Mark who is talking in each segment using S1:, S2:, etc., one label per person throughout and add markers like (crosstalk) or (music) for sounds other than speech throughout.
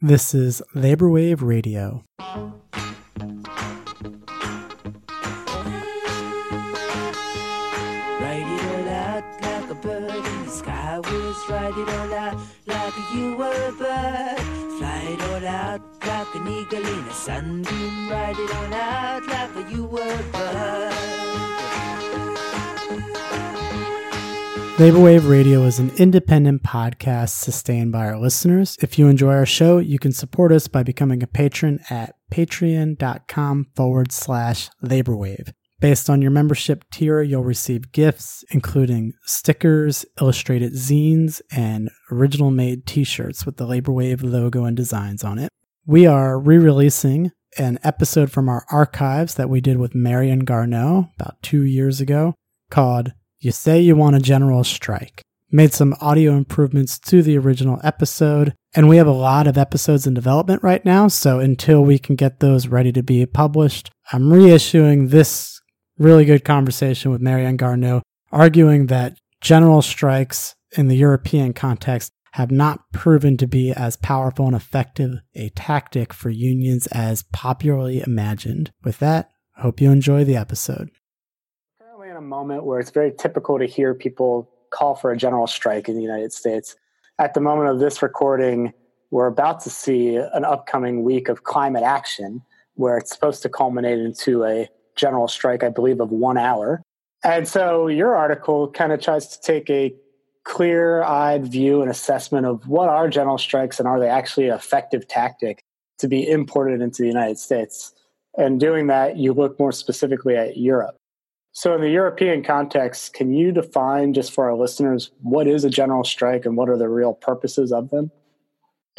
S1: This is Labor Wave Radio.
S2: Write it all out like you were a bird. Fly it all out like an eagle in a sunbeam. Write it all out like you were a bird.
S1: Labor Wave Radio is an independent podcast sustained by our listeners. If you enjoy our show, you can support us by becoming a patron at patreon.com forward slash laborwave. Based on your membership tier, you'll receive gifts, including stickers, illustrated zines, and original made t shirts with the Labor Wave logo and designs on it. We are re releasing an episode from our archives that we did with Marianne Garneau about two years ago called You Say You Want a General Strike. Made some audio improvements to the original episode, and we have a lot of episodes in development right now. So until we can get those ready to be published, I'm reissuing this really good conversation with Marianne Garneau, arguing that general strikes in the European context have not proven to be as powerful and effective a tactic for unions as popularly imagined. With that, I hope you enjoy the episode.
S3: A moment where it's very typical to hear people call for a general strike in the United States. At the moment of this recording, we're about to see an upcoming week of climate action where it's supposed to culminate into a general strike, I believe, of one hour. And so your article kind of tries to take a clear eyed view and assessment of what are general strikes and are they actually an effective tactic to be imported into the United States. And doing that, you look more specifically at Europe. So, in the European context, can you define just for our listeners what is a general strike and what are the real purposes of them?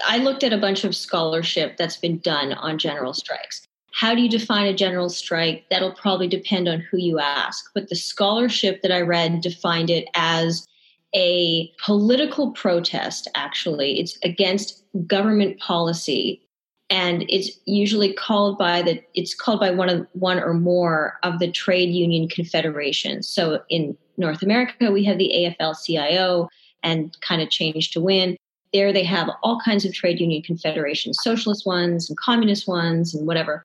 S4: I looked at a bunch of scholarship that's been done on general strikes. How do you define a general strike? That'll probably depend on who you ask. But the scholarship that I read defined it as a political protest, actually. It's against government policy. And it's usually called by the it's called by one of one or more of the trade union confederations. So in North America, we have the AFL-CIO and kind of change to win. There they have all kinds of trade union confederations, socialist ones and communist ones and whatever.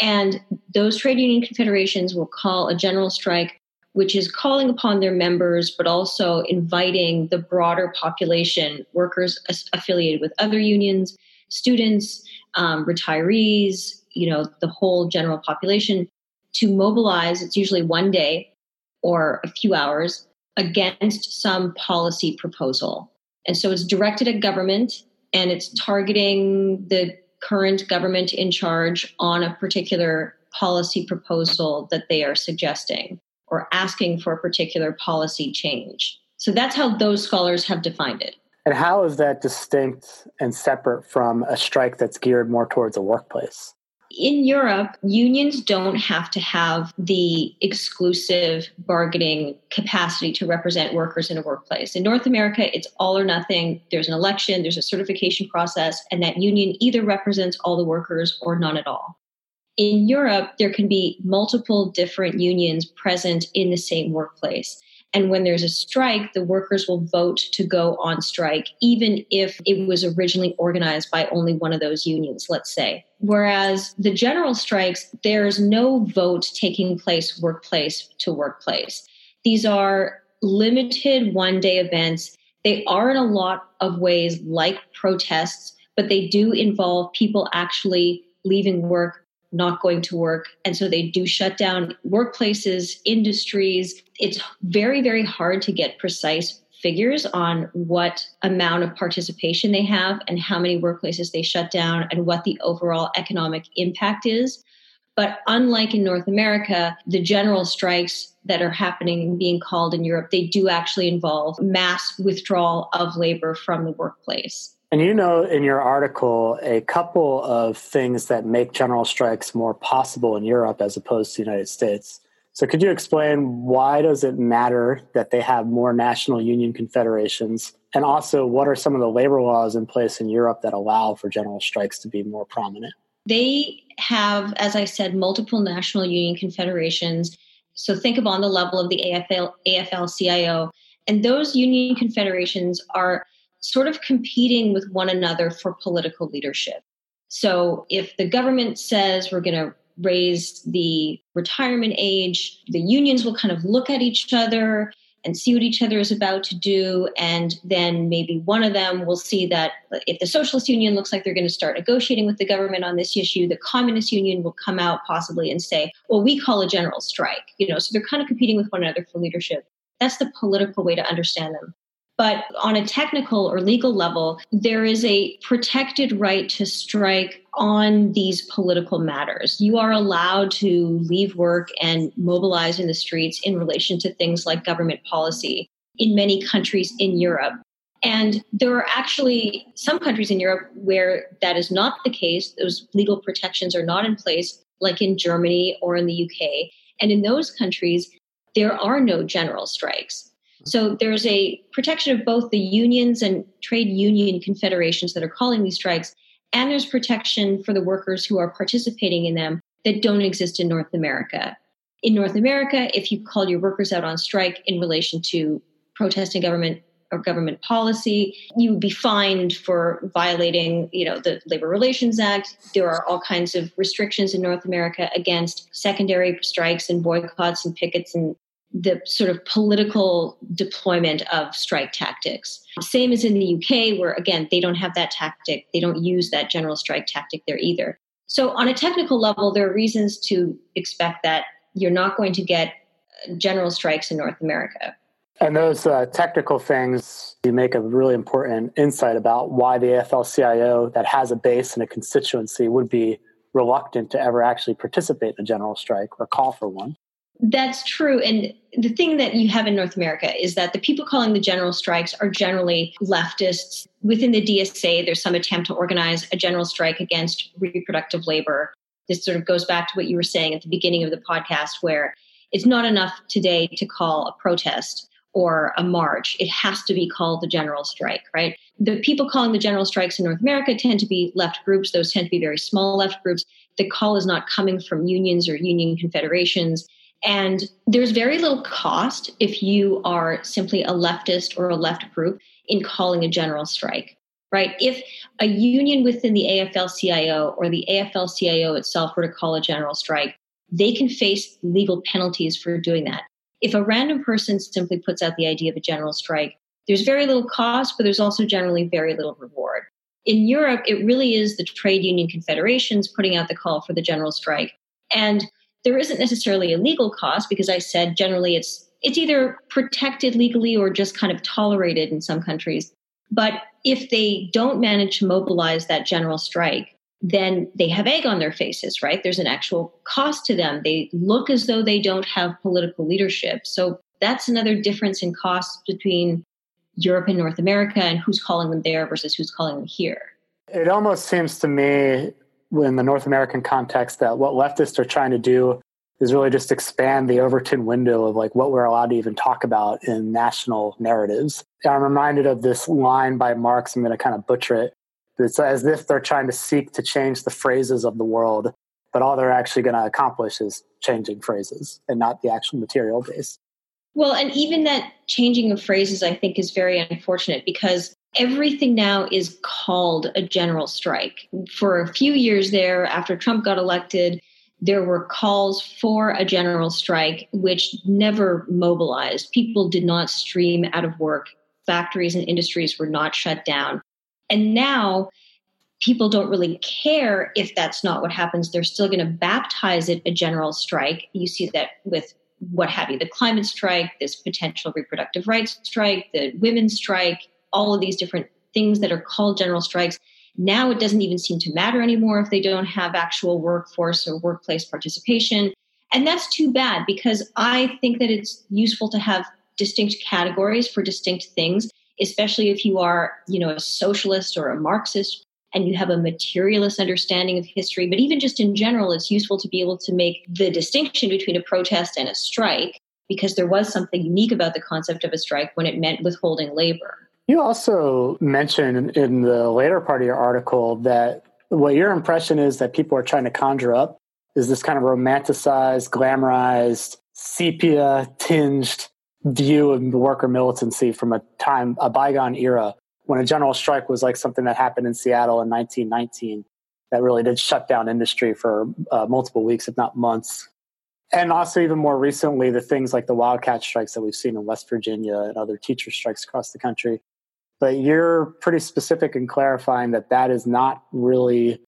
S4: And those trade union confederations will call a general strike, which is calling upon their members, but also inviting the broader population, workers affiliated with other unions, students, um, retirees, you know, the whole general population to mobilize. It's usually one day or a few hours against some policy proposal. And so it's directed at government and it's targeting the current government in charge on a particular policy proposal that they are suggesting or asking for a particular policy change. So that's how those scholars have defined it.
S3: And how is that distinct and separate from a strike that's geared more towards a workplace?
S4: in Europe, unions don't have to have the exclusive bargaining capacity to represent workers in a workplace. In North America, it's all or nothing. There's an election, there's a certification process, and that union either represents all the workers or none at all. In Europe, there can be multiple different unions present in the same workplace. And when there's a strike, the workers will vote to go on strike, even if it was originally organized by only one of those unions, let's say. Whereas the general strikes, there's no vote taking place workplace to workplace. These are limited one day events. They are in a lot of ways like protests, but they do involve people actually leaving work not going to work. And so they do shut down workplaces, industries. It's very, very hard to get precise figures on what amount of participation they have and how many workplaces they shut down and what the overall economic impact is. But unlike in North America, the general strikes that are happening and being called in Europe, they do actually involve mass withdrawal of labor from the workplace.
S3: And you know, in your article, a couple of things that make general strikes more possible in Europe as opposed to the United States. So, could you explain why does it matter that they have more national union confederations, and also what are some of the labor laws in place in Europe that allow for general strikes to be more prominent?
S4: They have, as I said, multiple national union confederations. So, think of on the level of the AFL, AFL-CIO, and those union confederations are sort of competing with one another for political leadership. So if the government says we're going to raise the retirement age, the unions will kind of look at each other and see what each other is about to do. And then maybe one of them will see that if the Socialist Union looks like they're going to start negotiating with the government on this issue, the Communist Union will come out possibly and say, well, we call a general strike. You know, so they're kind of competing with one another for leadership. That's the political way to understand them. But on a technical or legal level, there is a protected right to strike on these political matters. You are allowed to leave work and mobilize in the streets in relation to things like government policy in many countries in Europe. And there are actually some countries in Europe where that is not the case. Those legal protections are not in place, like in Germany or in the UK. And in those countries, there are no general strikes. So there's a protection of both the unions and trade union confederations that are calling these strikes, and there's protection for the workers who are participating in them that don't exist in North America. In North America, if you call your workers out on strike in relation to protesting government or government policy, you would be fined for violating, you know, the Labor Relations Act. There are all kinds of restrictions in North America against secondary strikes and boycotts and pickets and the sort of political deployment of strike tactics. Same as in the UK, where again, they don't have that tactic. They don't use that general strike tactic there either. So, on a technical level, there are reasons to expect that you're not going to get general strikes in North America.
S3: And those uh, technical things, you make a really important insight about why the AFL CIO that has a base and a constituency would be reluctant to ever actually participate in a general strike or call for one.
S4: That's true. And the thing that you have in North America is that the people calling the general strikes are generally leftists. Within the DSA, there's some attempt to organize a general strike against reproductive labor. This sort of goes back to what you were saying at the beginning of the podcast, where it's not enough today to call a protest or a march. It has to be called the general strike, right? The people calling the general strikes in North America tend to be left groups. Those tend to be very small left groups. The call is not coming from unions or union confederations and there's very little cost if you are simply a leftist or a left group in calling a general strike, right? If a union within the AFL CIO or the AFL CIO itself were to call a general strike, they can face legal penalties for doing that. If a random person simply puts out the idea of a general strike, there's very little cost, but there's also generally very little reward. In Europe, it really is the trade union confederations putting out the call for the general strike. And there isn't necessarily a legal cost because I said generally it's it's either protected legally or just kind of tolerated in some countries. But if they don't manage to mobilize that general strike, then they have egg on their faces, right? There's an actual cost to them. They look as though they don't have political leadership. So that's another difference in cost between Europe and North America and who's calling them there versus who's calling them here.
S3: It almost seems to me in the North American context that what leftists are trying to do is really just expand the Overton window of like what we're allowed to even talk about in national narratives. I'm reminded of this line by Marx. I'm going to kind of butcher it. It's as if they're trying to seek to change the phrases of the world, but all they're actually going to accomplish is changing phrases and not the actual material base.
S4: Well, and even that changing of phrases, I think, is very unfortunate because everything now is called a general strike. For a few years there, after Trump got elected, there were calls for a general strike, which never mobilized. People did not stream out of work. Factories and industries were not shut down. And now people don't really care if that's not what happens. They're still going to baptize it a general strike. You see that with what have you, the climate strike, this potential reproductive rights strike, the women's strike, all of these different things that are called general strikes. Now it doesn't even seem to matter anymore if they don't have actual workforce or workplace participation. And that's too bad because I think that it's useful to have distinct categories for distinct things, especially if you are, you know, a socialist or a Marxist and you have a materialist understanding of history. But even just in general, it's useful to be able to make the distinction between a protest and a strike because there was something unique about the concept of a strike when it meant withholding labor.
S3: You also mentioned in the later part of your article that what your impression is that people are trying to conjure up is this kind of romanticized, glamorized, sepia tinged view of worker militancy from a time, a bygone era when a general strike was like something that happened in Seattle in 1919 that really did shut down industry for uh, multiple weeks, if not months. And also, even more recently, the things like the wildcat strikes that we've seen in West Virginia and other teacher strikes across the country. But you're pretty specific in clarifying that that is not really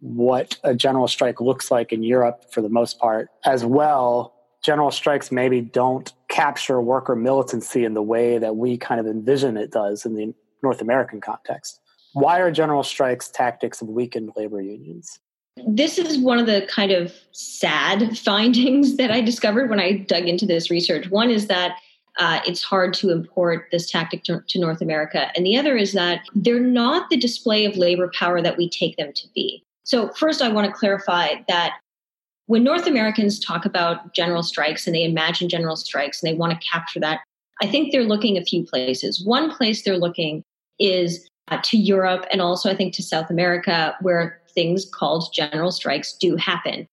S3: what a general strike looks like in Europe for the most part. As well, general strikes maybe don't capture worker militancy in the way that we kind of envision it does in the North American context. Why are general strikes tactics of weakened labor unions?
S4: This is one of the kind of sad (laughs) findings that I discovered when I dug into this research. One is that uh, it's hard to import this tactic to, to North America. And the other is that they're not the display of labor power that we take them to be. So, first, I want to clarify that when North Americans talk about general strikes and they imagine general strikes and they want to capture that, I think they're looking a few places. One place they're looking is uh, to Europe and also I think to South America, where things called general strikes do happen.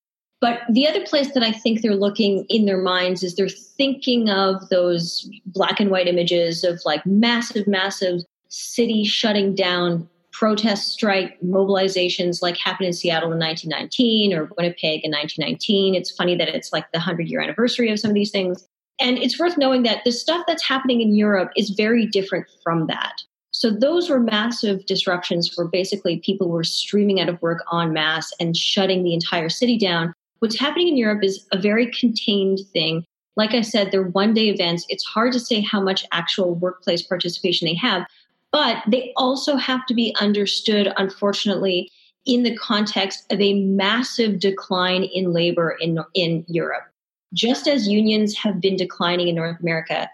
S4: But the other place that I think they're looking in their minds is they're thinking of those black and white images of like massive, massive city shutting down protest strike mobilizations like happened in Seattle in 1919 or Winnipeg in 1919. It's funny that it's like the 100 year anniversary of some of these things. And it's worth knowing that the stuff that's happening in Europe is very different from that. So those were massive disruptions where basically people were streaming out of work en masse and shutting the entire city down. What's happening in Europe is a very contained thing. Like I said, they're one day events. It's hard to say how much actual workplace participation they have, but they also have to be understood, unfortunately, in the context of a massive decline in labor in, in Europe. Just as unions have been declining in North America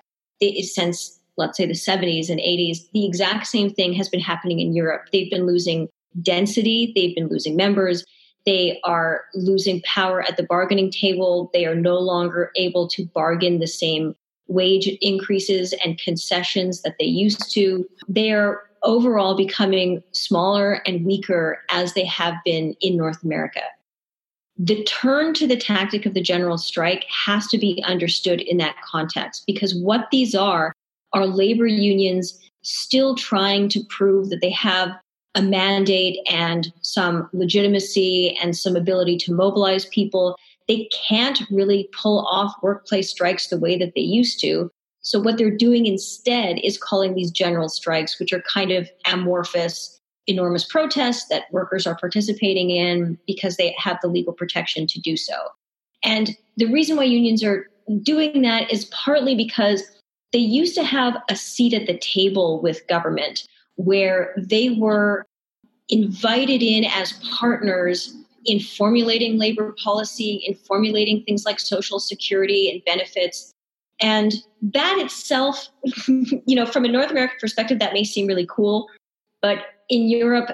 S4: since let's say the 70s and 80s, the exact same thing has been happening in Europe. They've been losing density, they've been losing members, they are losing power at the bargaining table, they are no longer able to bargain the same wage increases and concessions that they used to. They are overall becoming smaller and weaker as they have been in North America. The turn to the tactic of the general strike has to be understood in that context because what these are are labor unions still trying to prove that they have a mandate and some legitimacy and some ability to mobilize people. They can't really pull off workplace strikes the way that they used to. So, what they're doing instead is calling these general strikes, which are kind of amorphous, enormous protests that workers are participating in because they have the legal protection to do so. And the reason why unions are doing that is partly because they used to have a seat at the table with government where they were invited in as partners in formulating labor policy, in formulating things like social security and benefits. And that itself, (laughs) you know, from a North American perspective, that may seem really cool. But in Europe,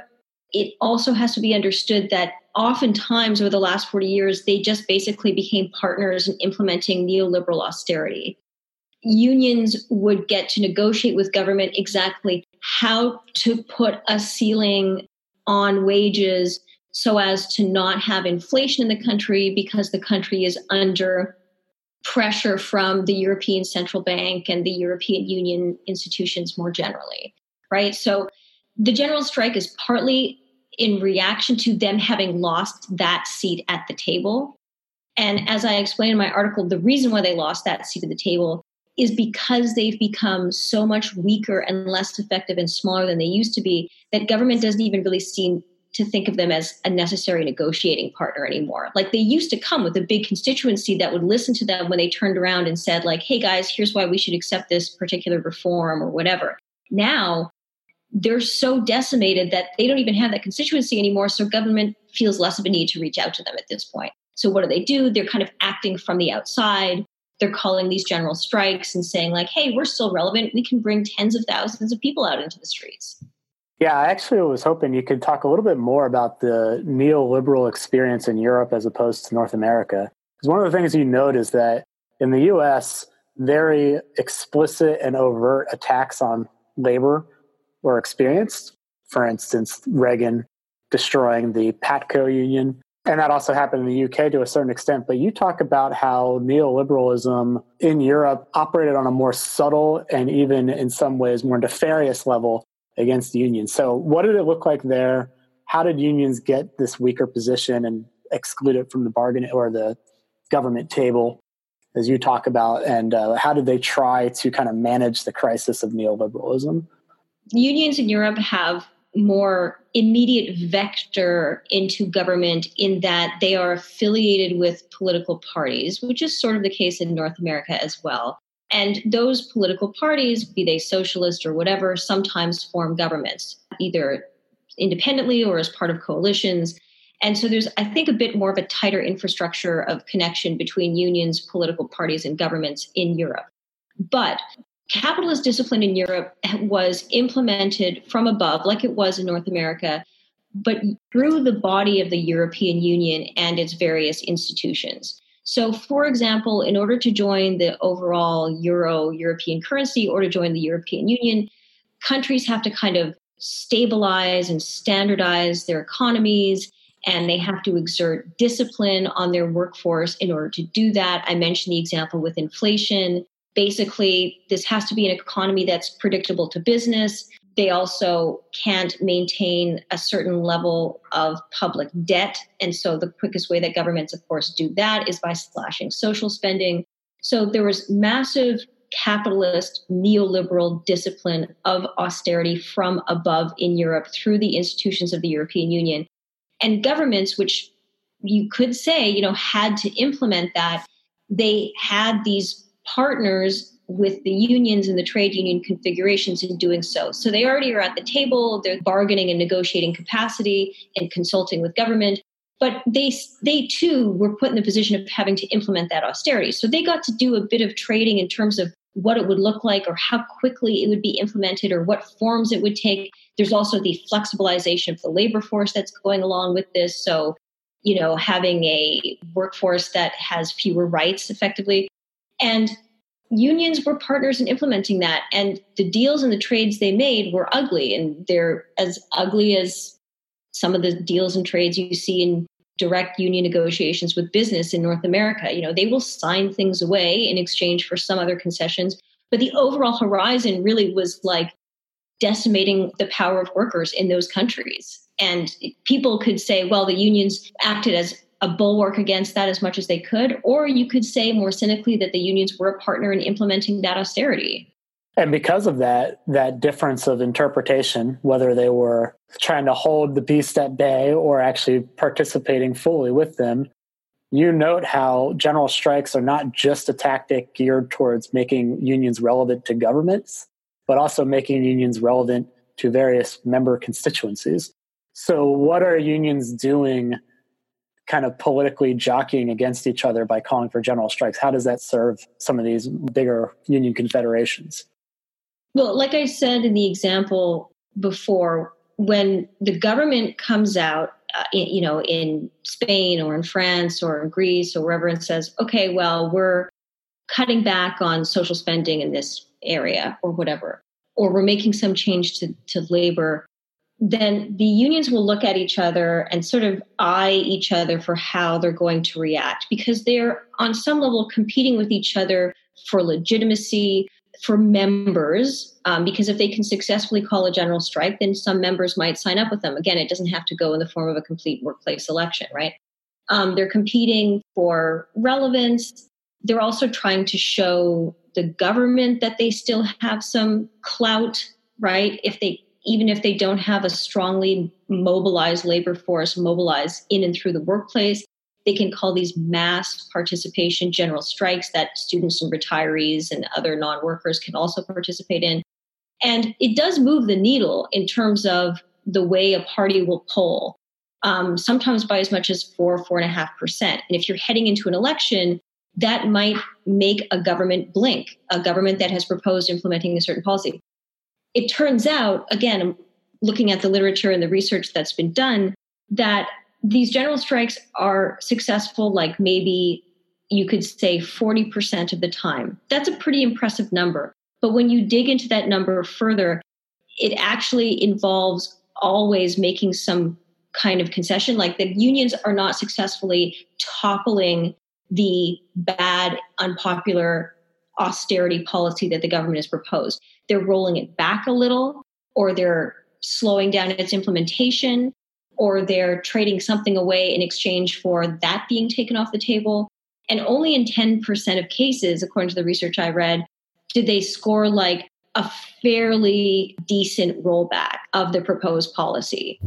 S4: it also has to be understood that oftentimes over the last 40 years, they just basically became partners in implementing neoliberal austerity unions would get to negotiate with government exactly how to put a ceiling on wages so as to not have inflation in the country because the country is under pressure from the European Central Bank and the European Union institutions more generally, right? So the general strike is partly in reaction to them having lost that seat at the table. And as I explained in my article, the reason why they lost that seat at the table is because they've become so much weaker and less effective and smaller than they used to be that government doesn't even really seem to think of them as a necessary negotiating partner anymore. Like they used to come with a big constituency that would listen to them when they turned around and said like, "Hey guys, here's why we should accept this particular reform or whatever." Now, they're so decimated that they don't even have that constituency anymore, so government feels less of a need to reach out to them at this point. So what do they do? They're kind of acting from the outside they're calling these general strikes and saying like hey we're still relevant. We can bring tens of thousands of people out into the streets.
S3: Yeah i actually was hoping you could talk a little bit more about the neoliberal experience in europe as opposed to north america. Because one of the things you note is that in the us very explicit and overt attacks on labor were experienced. For instance reagan destroying the patco union and that also happened in the UK to a certain extent. But you talk about how neoliberalism in Europe operated on a more subtle and even in some ways more nefarious level against the unions. So, what did it look like there? How did unions get this weaker position and exclude it from the bargain or the government table, as you talk about? And uh, how did they try to kind of manage the crisis of neoliberalism?
S4: Unions in Europe have more immediate vector into government in that they are affiliated with political parties, which is sort of the case in North America as well. And those political parties, be they socialist or whatever, sometimes form governments, either independently or as part of coalitions. And so there's, I think, a bit more of a tighter infrastructure of connection between unions, political parties, and governments in Europe. But capitalist discipline in Europe was implemented from above, like it was in North America, but through the body of the European Union and its various institutions. So, for example, in order to join the overall euro European currency or to join the European Union, countries have to kind of stabilize and standardize their economies and they have to exert discipline on their workforce in order to do that. I mentioned the example with inflation. Basically, this has to be an economy that's predictable to business. They also can't maintain a certain level of public debt. And so the quickest way that governments, of course, do that is by slashing social spending. So there was massive capitalist neoliberal discipline of austerity from above in Europe through the institutions of the European Union. And governments, which you could say, you know, had to implement that, they had these partners with the unions and the trade union confederations in doing so. So they already are at the table, they're bargaining and negotiating capacity and consulting with government. But they, they too were put in the position of having to implement that austerity. So they got to do a bit of trading in terms of what it would look like or how quickly it would be implemented or what forms it would take. There's also the flexibilization of the labor force that's going along with this. So, you know, having a workforce that has fewer rights effectively. And unions were partners in implementing that and the deals and the trades they made were ugly and they're as ugly as some of the deals and trades you see in direct union negotiations with business in North America. You know they will sign things away in exchange for some other concessions but the overall horizon really was like decimating the power of workers in those countries. And people could say well the unions acted as a bulwark against that as much as they could. Or you could say more cynically that the unions were a partner in implementing that austerity.
S3: And because of that, that difference of interpretation, whether they were trying to hold the beast at bay or actually participating fully with them, you note how general strikes are not just a tactic geared towards making unions relevant to governments, but also making unions relevant to various member constituencies. So, what are unions doing kind of politically jockeying against each other by calling for general strikes? How does that serve some of these bigger union confederations?
S4: Well, like I said in the example before, when the government comes out, uh, in, you know, in Spain or in France or in Greece or wherever, and says, "Okay, well, we're cutting back on social spending in this area or whatever, or we're making some change to, to labor then the unions will look at each other and sort of eye each other for how they're going to react because they're on some level competing with each other for legitimacy for members um, because if they can successfully call a general strike then some members might sign up with them. Again it doesn't have to go in the form of a complete workplace election right? Um, they're competing for relevance. They're also trying to show the government that they still have some clout right? If they even if they don't have a strongly mobilized labor force mobilized in and through the workplace, they can call these mass participation general strikes that students and retirees and other non workers can also participate in. And it does move the needle in terms of the way a party will poll, um, sometimes by as much as four, four and a half percent. And if you're heading into an election, that might make a government blink, a government that has proposed implementing a certain policy it turns out, again, looking at the literature and the research that's been done, that these general strikes are successful, like maybe you could say 40% of the time. That's a pretty impressive number. But when you dig into that number further, it actually involves always making some kind of concession. Like the unions are not successfully toppling the bad, unpopular austerity policy that the government has proposed. They're rolling it back a little, or they're slowing down its implementation, or they're trading something away in exchange for that being taken off the table. And only in 10% of cases, according to the research I read, did they score like a fairly decent rollback of the proposed policy.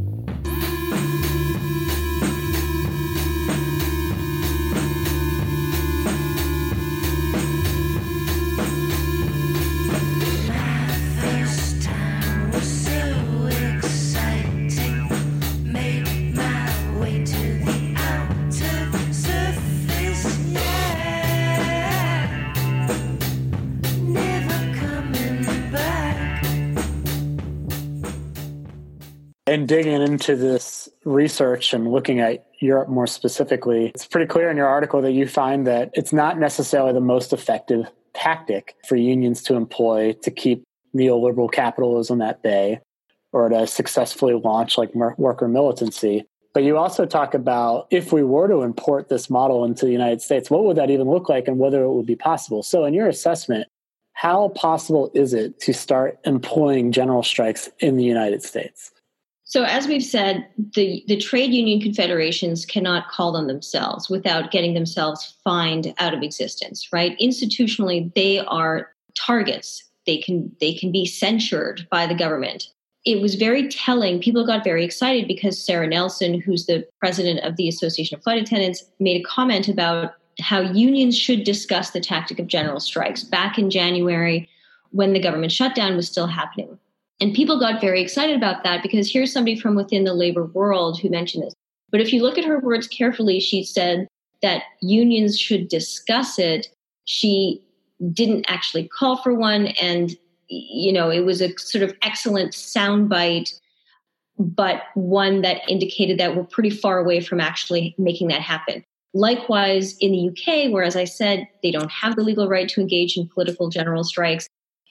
S3: And digging into this research and looking at Europe more specifically, it's pretty clear in your article that you find that it's not necessarily the most effective tactic for unions to employ to keep neoliberal capitalism at bay or to successfully launch like worker militancy. But you also talk about if we were to import this model into the United States, what would that even look like and whether it would be possible? So, in your assessment, how possible is it to start employing general strikes in the United States?
S4: So, as we've said, the, the trade union confederations cannot call them themselves without getting themselves fined out of existence, right? Institutionally, they are targets. They can they can be censured by the government. It was very telling. People got very excited because Sarah Nelson, who's the president of the Association of Flight Attendants, made a comment about how unions should discuss the tactic of general strikes back in January when the government shutdown was still happening. And people got very excited about that because here's somebody from within the labor world who mentioned this. But if you look at her words carefully, she said that unions should discuss it. She didn't actually call for one. And, you know, it was a sort of excellent soundbite, but one that indicated that we're pretty far away from actually making that happen. Likewise, in the UK, where, as I said, they don't have the legal right to engage in political general strikes,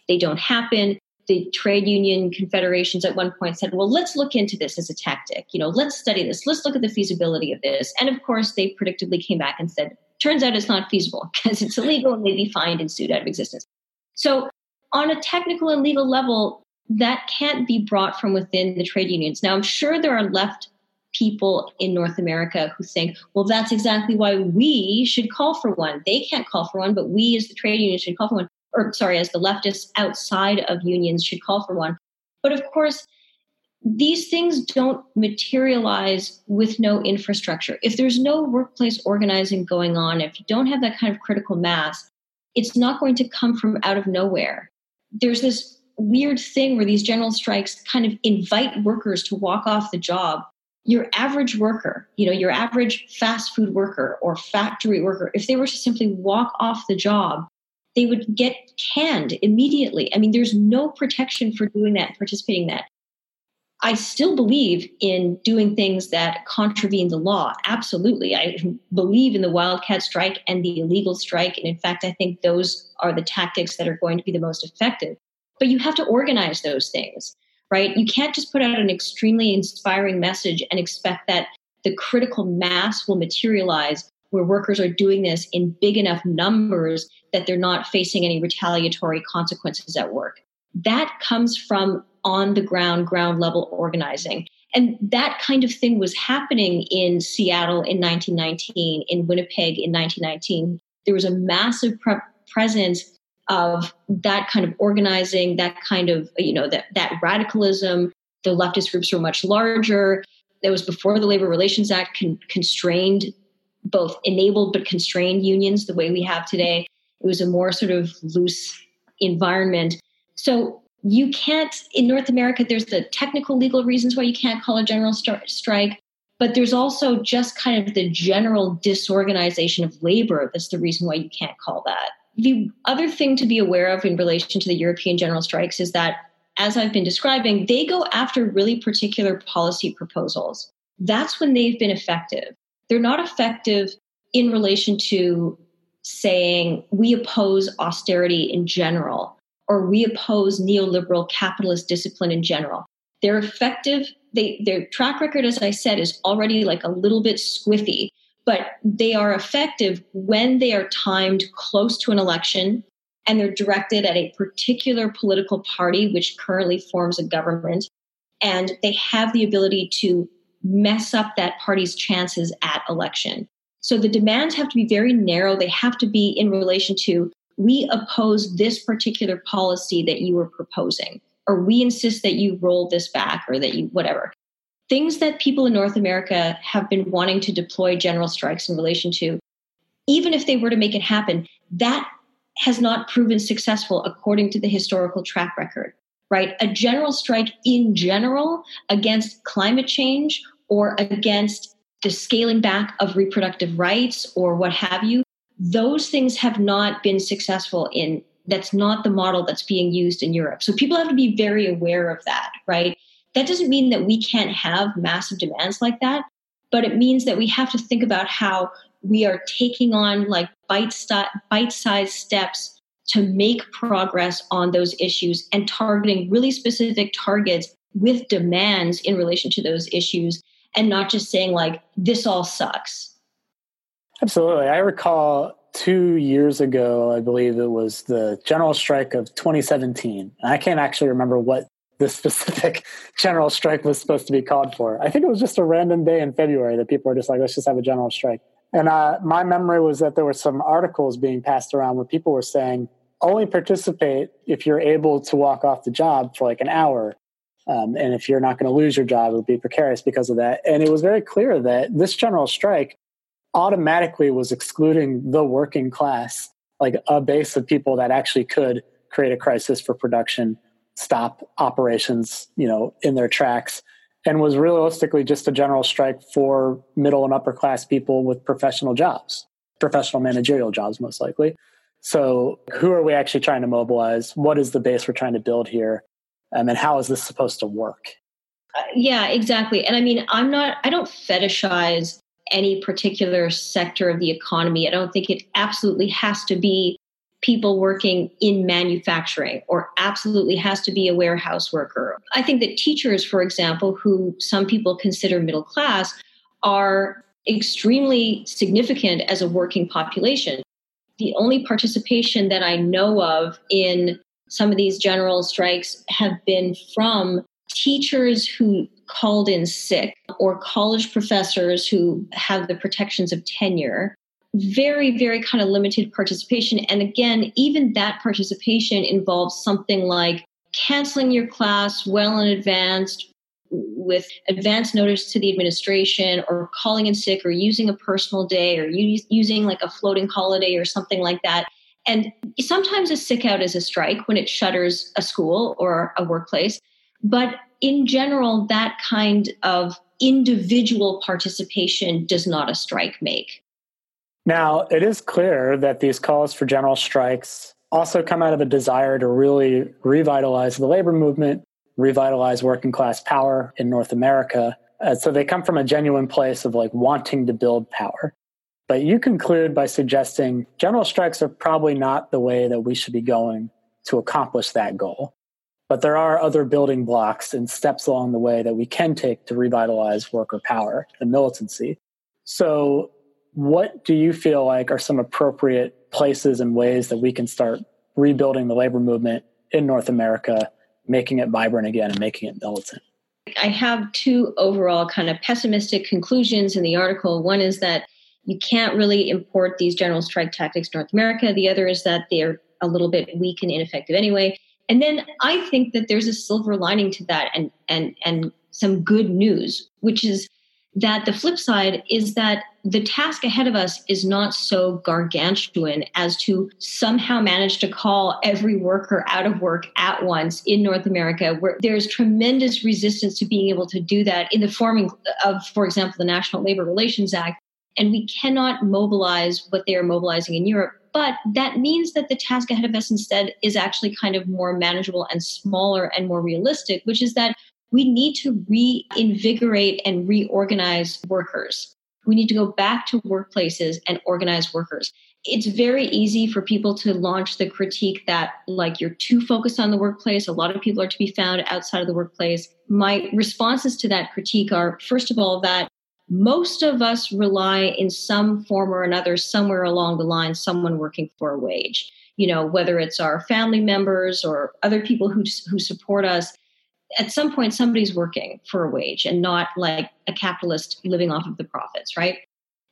S4: they don't happen the trade union confederations at one point said, well, let's look into this as a tactic. You know, let's study this. Let's look at the feasibility of this. And of course, they predictably came back and said, turns out it's not feasible (laughs) because it's illegal and they'd be fined and sued out of existence. So, on a technical and legal level, that can't be brought from within the trade unions. Now, I'm sure there are left people in North America who think, well, that's exactly why we should call for one. They can't call for one, but we as the trade union should call for one or sorry, as the leftists outside of unions should call for one. But of course, these things don't materialize with no infrastructure. If there's no workplace organizing going on, if you don't have that kind of critical mass, it's not going to come from out of nowhere. There's this weird thing where these general strikes kind of invite workers to walk off the job. Your average worker, you know, your average fast food worker or factory worker, if they were to simply walk off the job, they would get canned immediately. I mean, there's no protection for doing that, participating in that. I still believe in doing things that contravene the law. Absolutely. I believe in the wildcat strike and the illegal strike. And in fact, I think those are the tactics that are going to be the most effective. But you have to organize those things, right? You can't just put out an extremely inspiring message and expect that the critical mass will materialize where workers are doing this in big enough numbers that they're not facing any retaliatory consequences at work. That comes from on the ground, ground level organizing. And that kind of thing was happening in Seattle in 1919, in Winnipeg in 1919. There was a massive pre- presence of that kind of organizing, that kind of, you know, that, that radicalism. The leftist groups were much larger. That was before the Labor Relations Act con- constrained both enabled but constrained unions the way we have today. It was a more sort of loose environment. So you can't, in North America, there's the technical legal reasons why you can't call a general st- strike, but there's also just kind of the general disorganization of labor that's the reason why you can't call that. The other thing to be aware of in relation to the European general strikes is that, as I've been describing, they go after really particular policy proposals. That's when they've been effective they're not effective in relation to saying we oppose austerity in general or we oppose neoliberal capitalist discipline in general. They're effective. They, their track record, as I said, is already like a little bit squiffy, but they are effective when they are timed close to an election and they're directed at a particular political party which currently forms a government and they have the ability to mess up that party's chances at election. So the demands have to be very narrow. They have to be in relation to we oppose this particular policy that you were proposing, or we insist that you roll this back, or that you whatever. Things that people in North America have been wanting to deploy general strikes in relation to, even if they were to make it happen, that has not proven successful according to the historical track record right? A general strike in general against climate change or against the scaling back of reproductive rights or what have you, those things have not been successful in that's not the model that's being used in Europe. So people have to be very aware of that, right? That doesn't mean that we can't have massive demands like that, but it means that we have to think about how we are taking on like bite sized steps to make progress on those issues and targeting really specific targets with demands in relation to those issues and not just saying like this all sucks.
S3: Absolutely. I recall two years ago i believe it was the general strike of 2017 i can't actually remember what the specific (laughs) general strike was supposed to be called for. I think it was just a random day in february that people were just like let's just have a general strike. And uh, my memory was that there were some articles being passed around where people were saying only participate if you're able to walk off the job for like an hour. Um, and if you're not going to lose your job, it would be precarious because of that. And it was very clear that this general strike automatically was excluding the working class, like a base of people that actually could create a crisis for production, stop operations, you know, in their tracks, and was realistically just a general strike for middle and upper class people with professional jobs, professional managerial jobs, most likely. So, who are we actually trying to mobilize? What is the base we're trying to build here? Um, and how is this supposed to work?
S4: Uh, yeah, exactly. And I mean, I'm not, I don't fetishize any particular sector of the economy. I don't think it absolutely has to be people working in manufacturing or absolutely has to be a warehouse worker. I think that teachers, for example, who some people consider middle class, are extremely significant as a working population the only participation that I know of in some of these general strikes have been from teachers who called in sick or college professors who have the protections of tenure. Very, very kind of limited participation. And again, even that participation involves something like canceling your class well in advance, with advance notice to the administration or calling in sick or using a personal day or using like a floating holiday or something like that. And sometimes a sick out is a strike when it shutters a school or a workplace. But in general, that kind of individual participation does not a strike make.
S3: Now, it is clear that these calls for general strikes also come out of a desire to really revitalize the labor movement revitalize working class power in North America. Uh, so they come from a genuine place of like wanting to build power. But you conclude by suggesting general strikes are probably not the way that we should be going to accomplish that goal. But there are other building blocks and steps along the way that we can take to revitalize worker power and militancy. So, what do you feel like are some appropriate places and ways that we can start rebuilding the labor movement in North America making it vibrant again and making it militant.
S4: I have two overall kind of pessimistic conclusions in the article. One is that you can't really import these general strike tactics North America. The other is that they're a little bit weak and ineffective anyway. And then I think that there's a silver lining to that and and and some good news, which is that the flip side is that the task ahead of us is not so gargantuan as to somehow manage to call every worker out of work at once in North America, where there's tremendous resistance to being able to do that in the forming of, for example, the National Labor Relations Act. And we cannot mobilize what they are mobilizing in Europe. But that means that the task ahead of us instead is actually kind of more manageable and smaller and more realistic, which is that we need to reinvigorate and reorganize workers. We need to go back to workplaces and organize workers. It's very easy for people to launch the critique that, like, you're too focused on the workplace. A lot of people are to be found outside of the workplace. My responses to that critique are first of all, that most of us rely in some form or another, somewhere along the line, someone working for a wage you know, whether it's our family members or other people who, who support us, at some point somebody's working for a wage and not like a capitalist living off of the profits, right?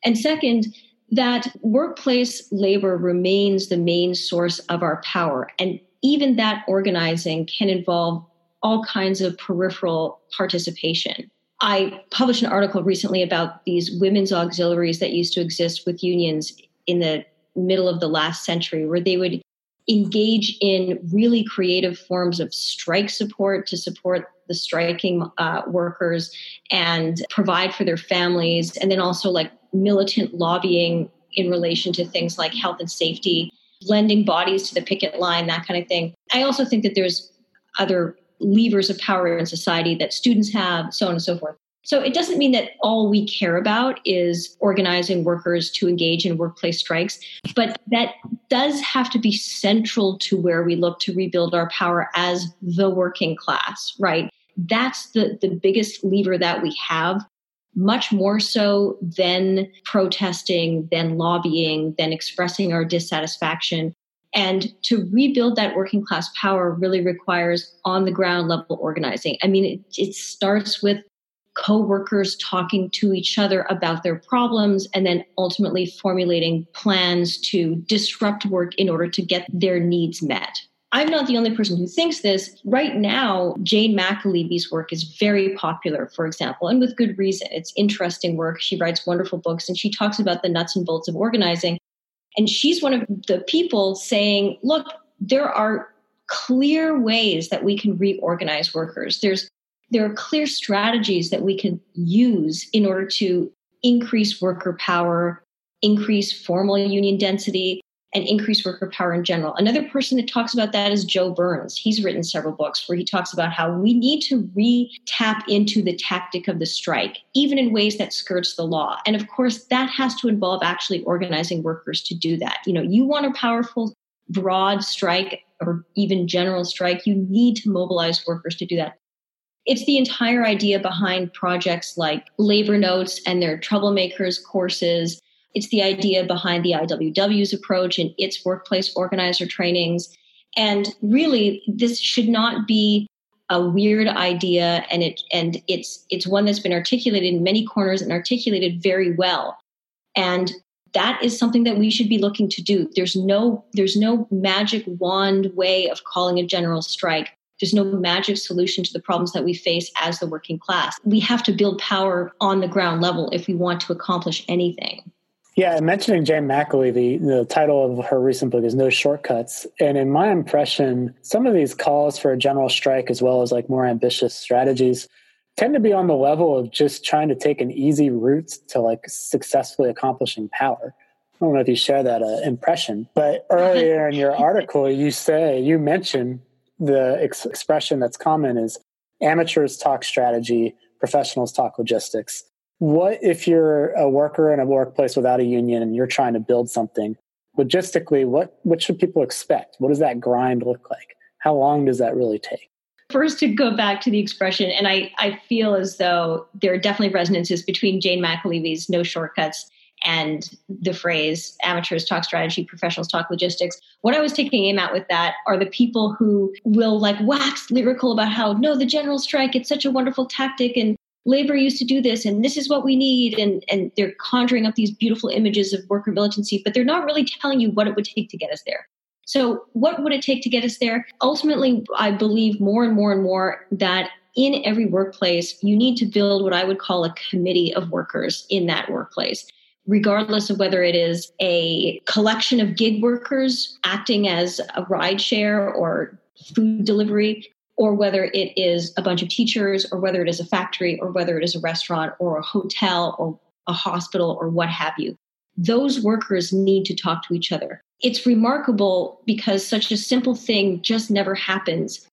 S4: And second, that workplace labor remains the main source of our power. And even that organizing can involve all kinds of peripheral participation. I published an article recently about these women's auxiliaries that used to exist with unions in the middle of the last century, where they would engage in really creative forms of strike support to support the striking uh, workers and provide for their families, and then also like militant lobbying in relation to things like health and safety, lending bodies to the picket line, that kind of thing. I also think that there's other levers of power in society that students have, so on and so forth. So it doesn't mean that all we care about is organizing workers to engage in workplace strikes, but that does have to be central to where we look to rebuild our power as the working class, right? That's the, the biggest lever that we have, much more so than protesting, than lobbying, than expressing our dissatisfaction. And to rebuild that working class power really requires on the ground level organizing. I mean, it, it starts with co-workers talking to each other about their problems and then ultimately formulating plans to disrupt work in order to get their needs met. I'm not the only person who thinks this. Right now, Jane McAlevey's work is very popular, for example, and with good reason. It's interesting work. She writes wonderful books and she talks about the nuts and bolts of organizing. And she's one of the people saying, look, there are clear ways that we can reorganize workers. There's there are clear strategies that we can use in order to increase worker power, increase formal union density, and increase worker power in general. Another person that talks about that is Joe Burns. He's written several books where he talks about how we need to re tap into the tactic of the strike, even in ways that skirts the law. And of course, that has to involve actually organizing workers to do that. You know, you want a powerful, broad strike or even general strike, you need to mobilize workers to do that. It's the entire idea behind projects like Labor Notes and their Troublemakers courses. It's the idea behind the IWW's approach and its workplace organizer trainings. And really, this should not be a weird idea and it and it's it's one that's been articulated in many corners and articulated very well and that is something that we should be looking to do there's no there's no magic wand way of calling a general strike there's no magic solution to the problems that we face as the working class. We have to build power on the ground level if we want to accomplish anything.
S3: Yeah, mentioning Jane McAlevey, the title of her recent book is No Shortcuts. And in my impression, some of these calls for a general strike, as well as like more ambitious strategies, tend to be on the level of just trying to take an easy route to like successfully accomplishing power. I don't know if you share that uh, impression, but (laughs) earlier in your article, you say, you mentioned the ex- expression that's common is amateurs talk strategy, professionals talk logistics. What if you're a worker in a workplace without a union and you're trying to build something? Logistically, what, what should people expect? What does that grind look like? How long does that really take?
S4: First, to go back to the expression, and I, I feel as though there are definitely resonances between Jane McAlevey's No Shortcuts and the phrase amateurs talk strategy, professionals talk logistics. What I was taking aim at with that are the people who will like wax lyrical about how, no, the general strike, it's such a wonderful tactic and labor used to do this and this is what we need. And, and they're conjuring up these beautiful images of worker militancy, but they're not really telling you what it would take to get us there. So, what would it take to get us there? Ultimately, I believe more and more and more that in every workplace, you need to build what I would call a committee of workers in that workplace regardless of whether it is a collection of gig workers acting as a ride share or food delivery, or whether it is a bunch of teachers, or whether it is a factory, or whether it is a restaurant, or a hotel, or a hospital, or what have you. Those workers need to talk to each other. It's remarkable because such a simple thing just never happens.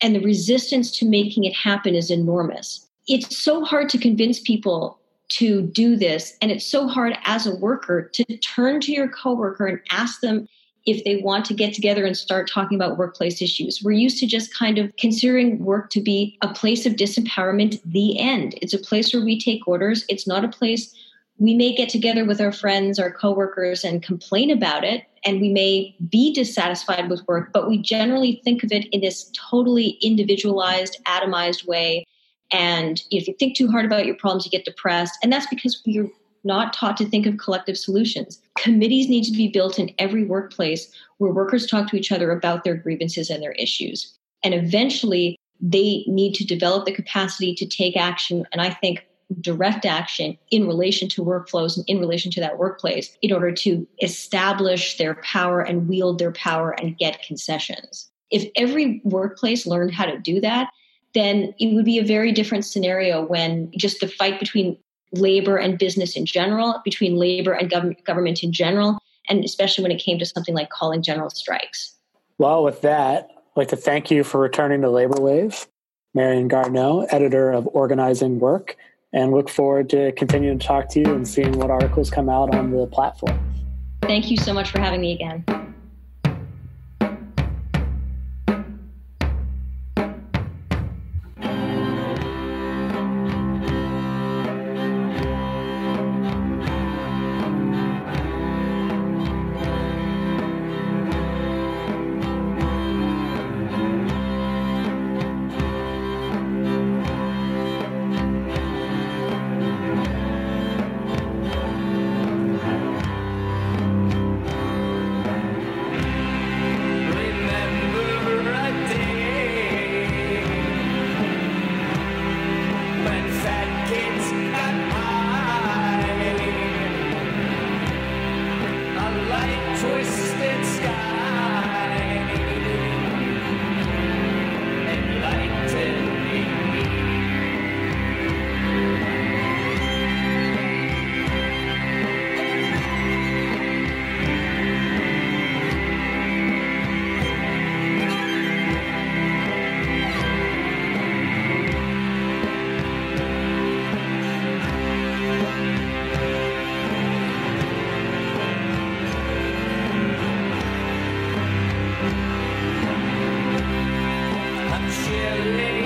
S4: And the resistance to making it happen is enormous. It's so hard to convince people to do this. And it's so hard as a worker to turn to your coworker and ask them if they want to get together and start talking about workplace issues. We're used to just kind of considering work to be a place of disempowerment, the end. It's a place where we take orders. It's not a place we may get together with our friends, our coworkers, and complain about it. and we may be dissatisfied with work, but we generally think of it in this totally individualized, atomized way. And if you think too hard about your problems, you get depressed. And that's because we're not taught to think of collective solutions. Committees need to be built in every workplace where workers talk to each other about their grievances and their issues. And eventually, they need to develop the capacity to take action. And I think direct action in relation to workflows and in relation to that workplace in order to establish their power and wield their power and get concessions. If every workplace learned how to do that, then it would be a very different scenario when just the fight between labor and business in general, between labor and gov- government in general, and especially when it came to something like calling general strikes.
S3: Well, with that, I'd like to thank you for returning to Labor Wave, Marianne Garneau, editor of Organizing Work, and look forward to continuing to talk to you and seeing what articles come out on the platform.
S4: Thank you so much for having me again. Sherry.